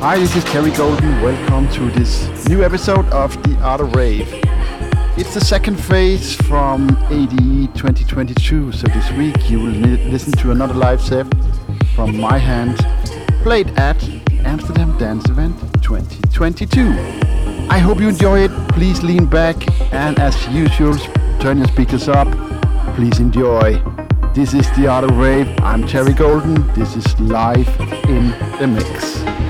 Hi, this is Terry Golden. Welcome to this new episode of The Art of Rave. It's the second phase from ADE 2022, so this week you will listen to another live set from my hand, played at Amsterdam Dance Event 2022. I hope you enjoy it. Please lean back and, as usual, turn your speakers up. Please enjoy. This is The Art of Rave. I'm Terry Golden. This is live in the mix.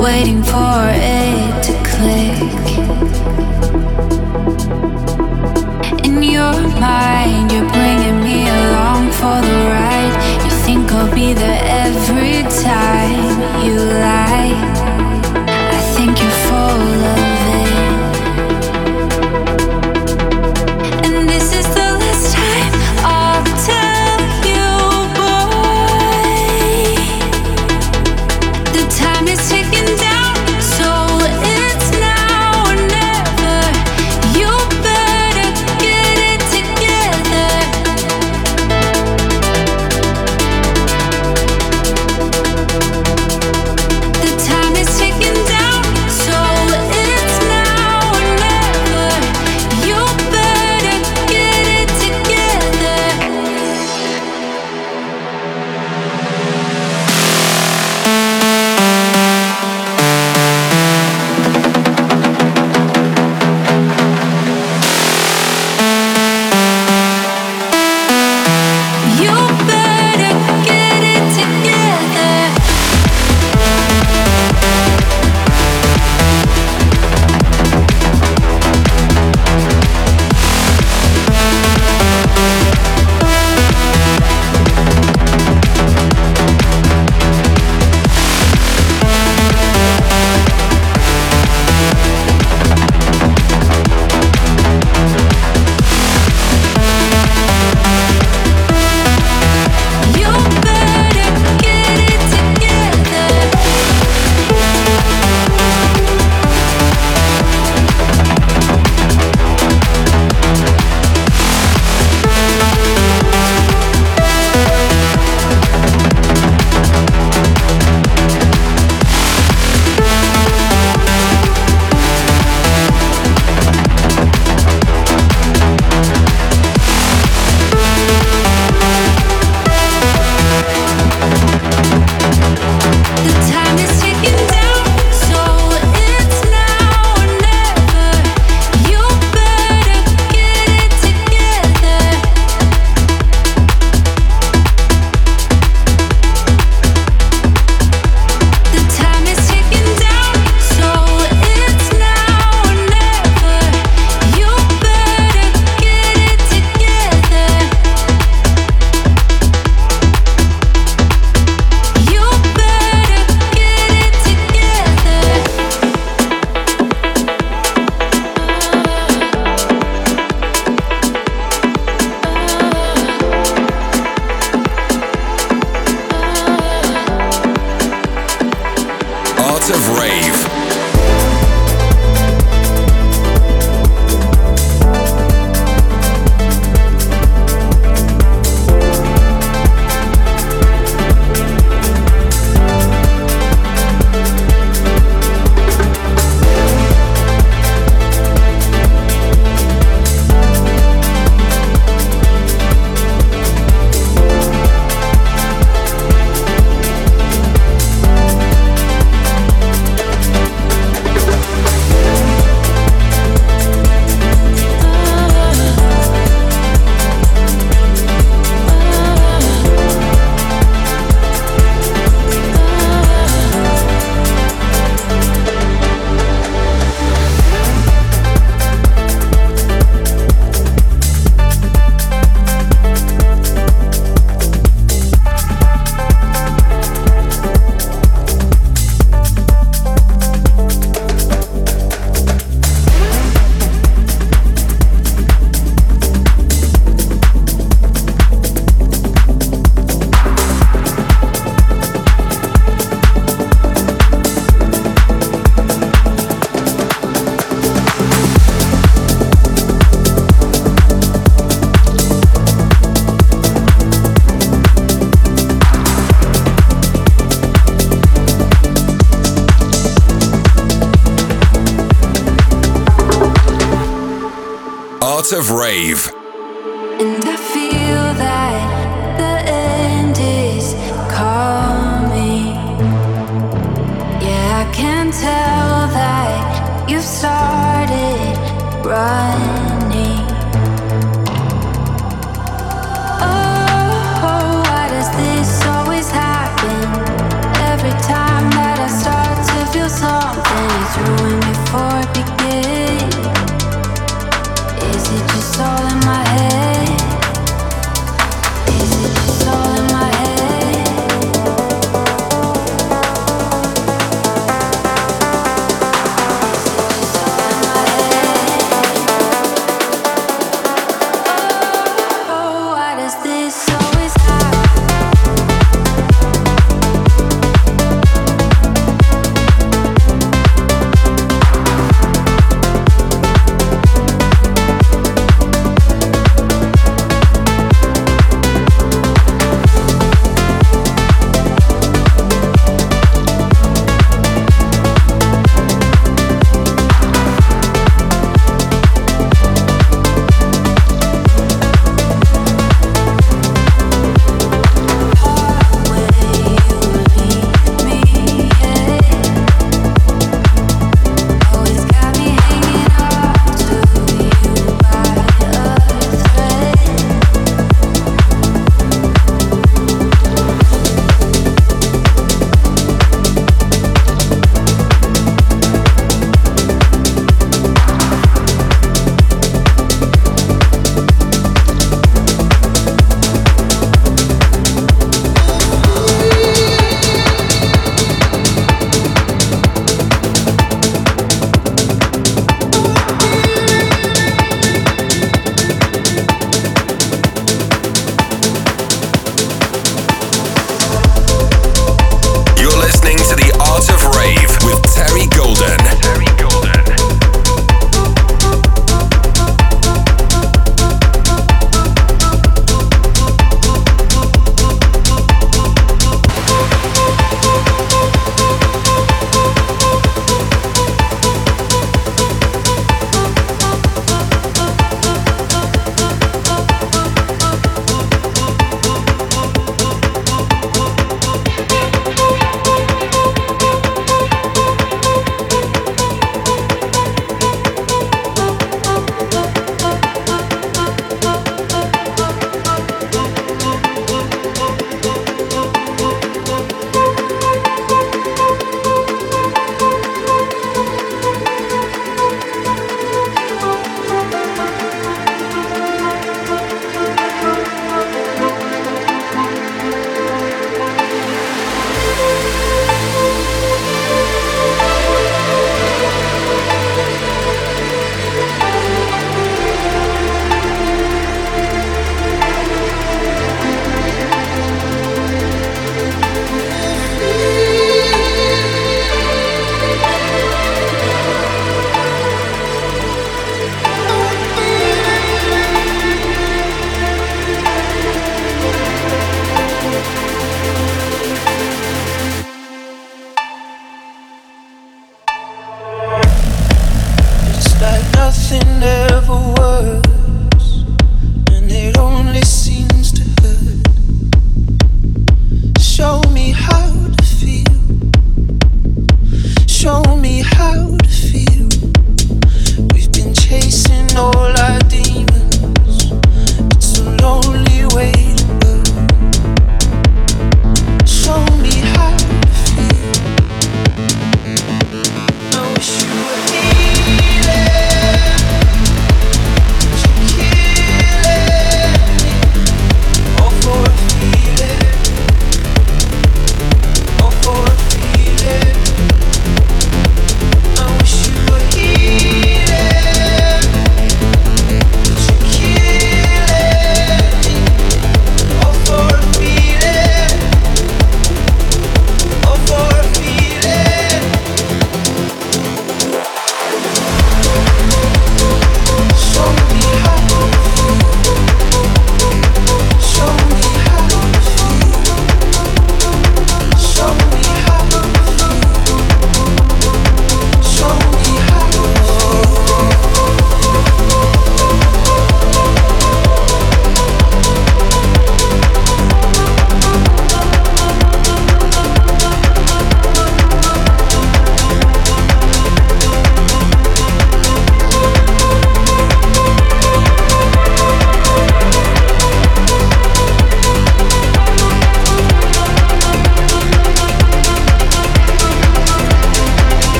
Waiting for it to click. In your mind, you're bringing me along for the ride. You think I'll be there every time you lie. I think you're full of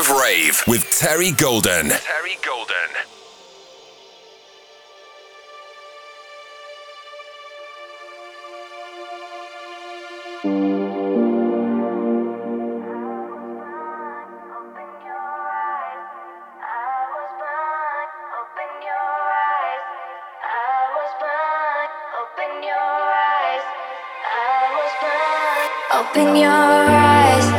of Rave with Terry Golden. Terry Golden. Open your eyes.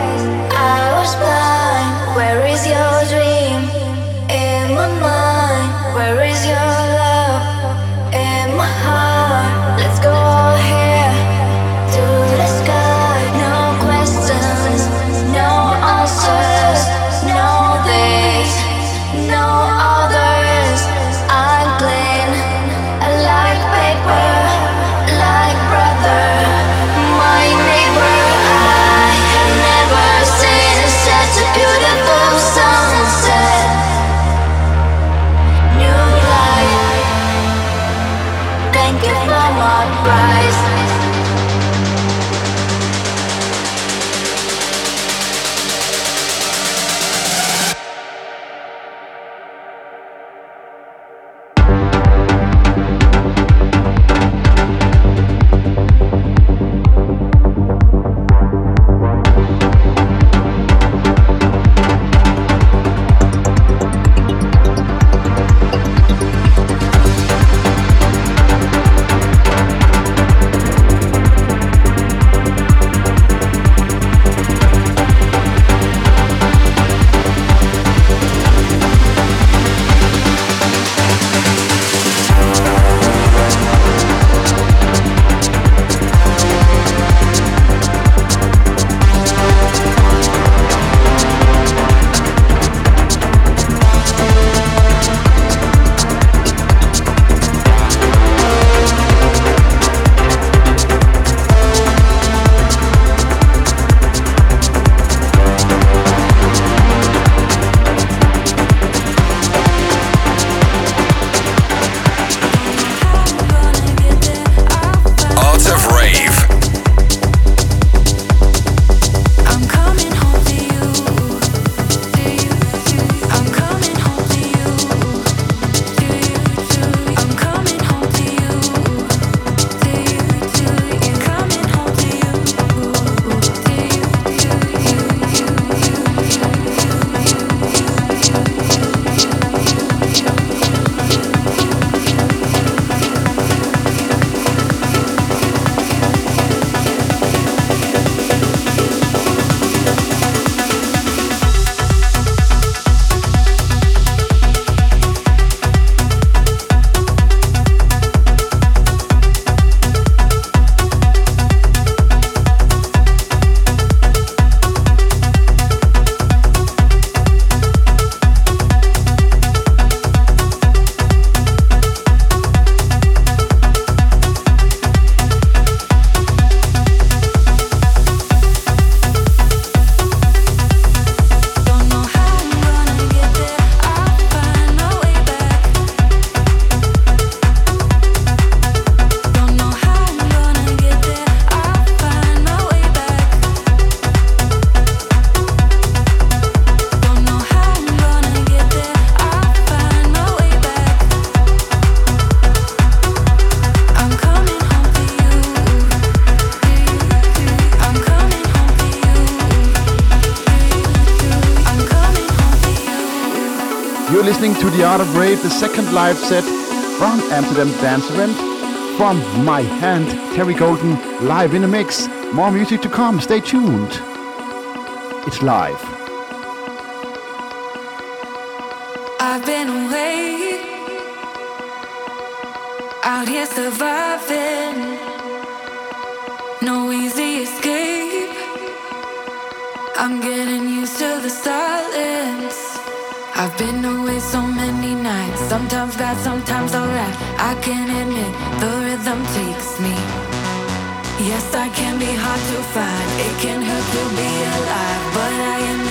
To The Art of Rave, the second live set from Amsterdam Dance Event. From my hand, Terry Golden, live in a mix. More music to come, stay tuned. It's live. I've been away, out here surviving. No easy escape. I'm getting used to the silence. I've been away so many nights, sometimes bad, sometimes alright. I can admit the rhythm takes me. Yes, I can be hard to find, it can hurt to be alive, but I admit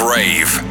rave.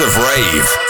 Of Rave.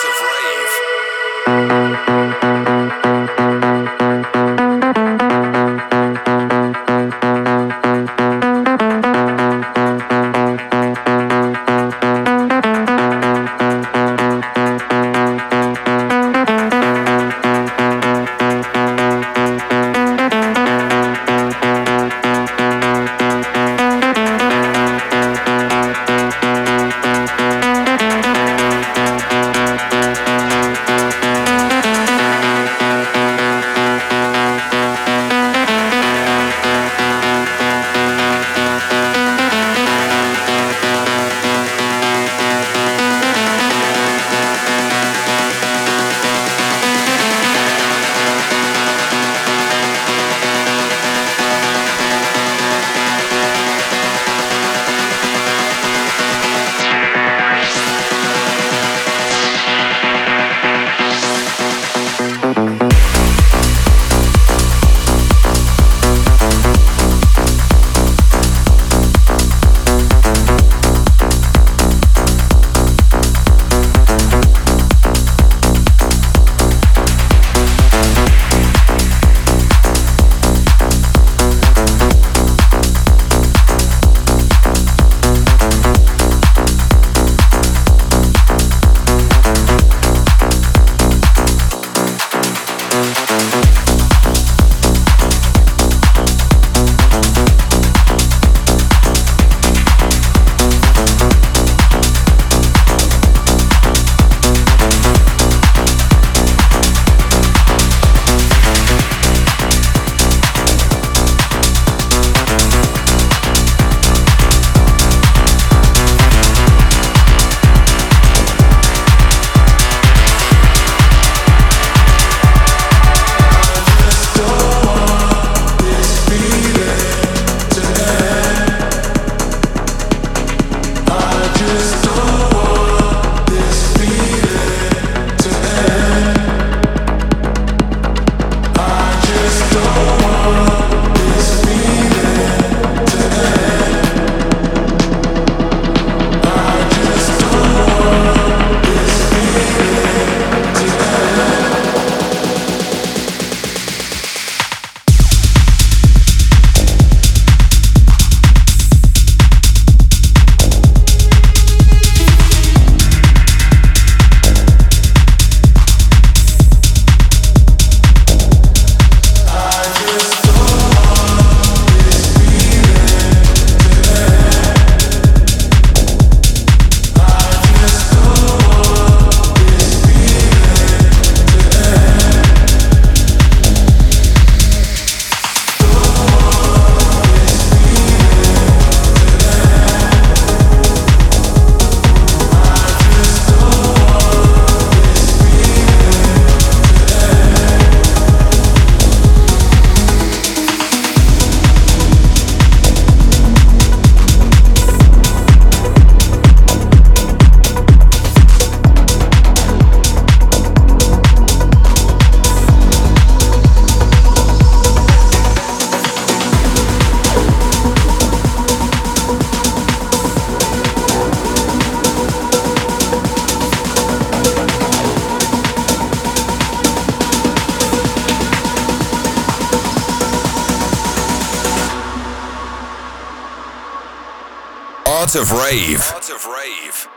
Of Rave. Art of Rave.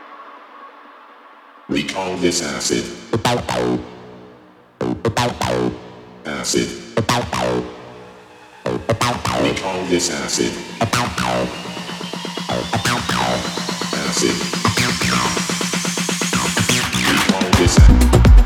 We call this acid. Acid. We call this acid. Acid. We call this acid.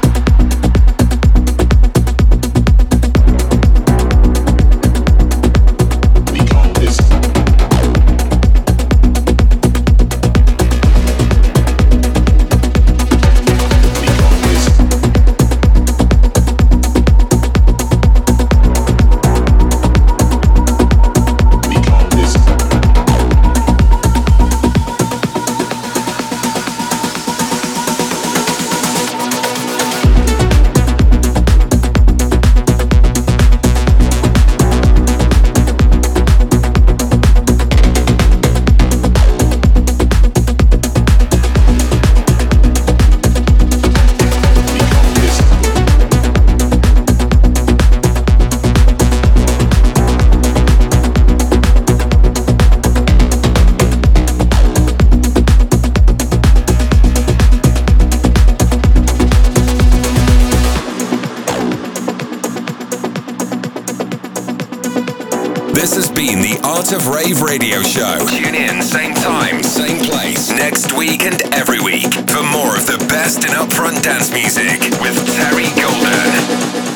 Art of Rave radio show. Tune in, same time, same place, next week and every week for more of the best in upfront dance music with Terry Golden.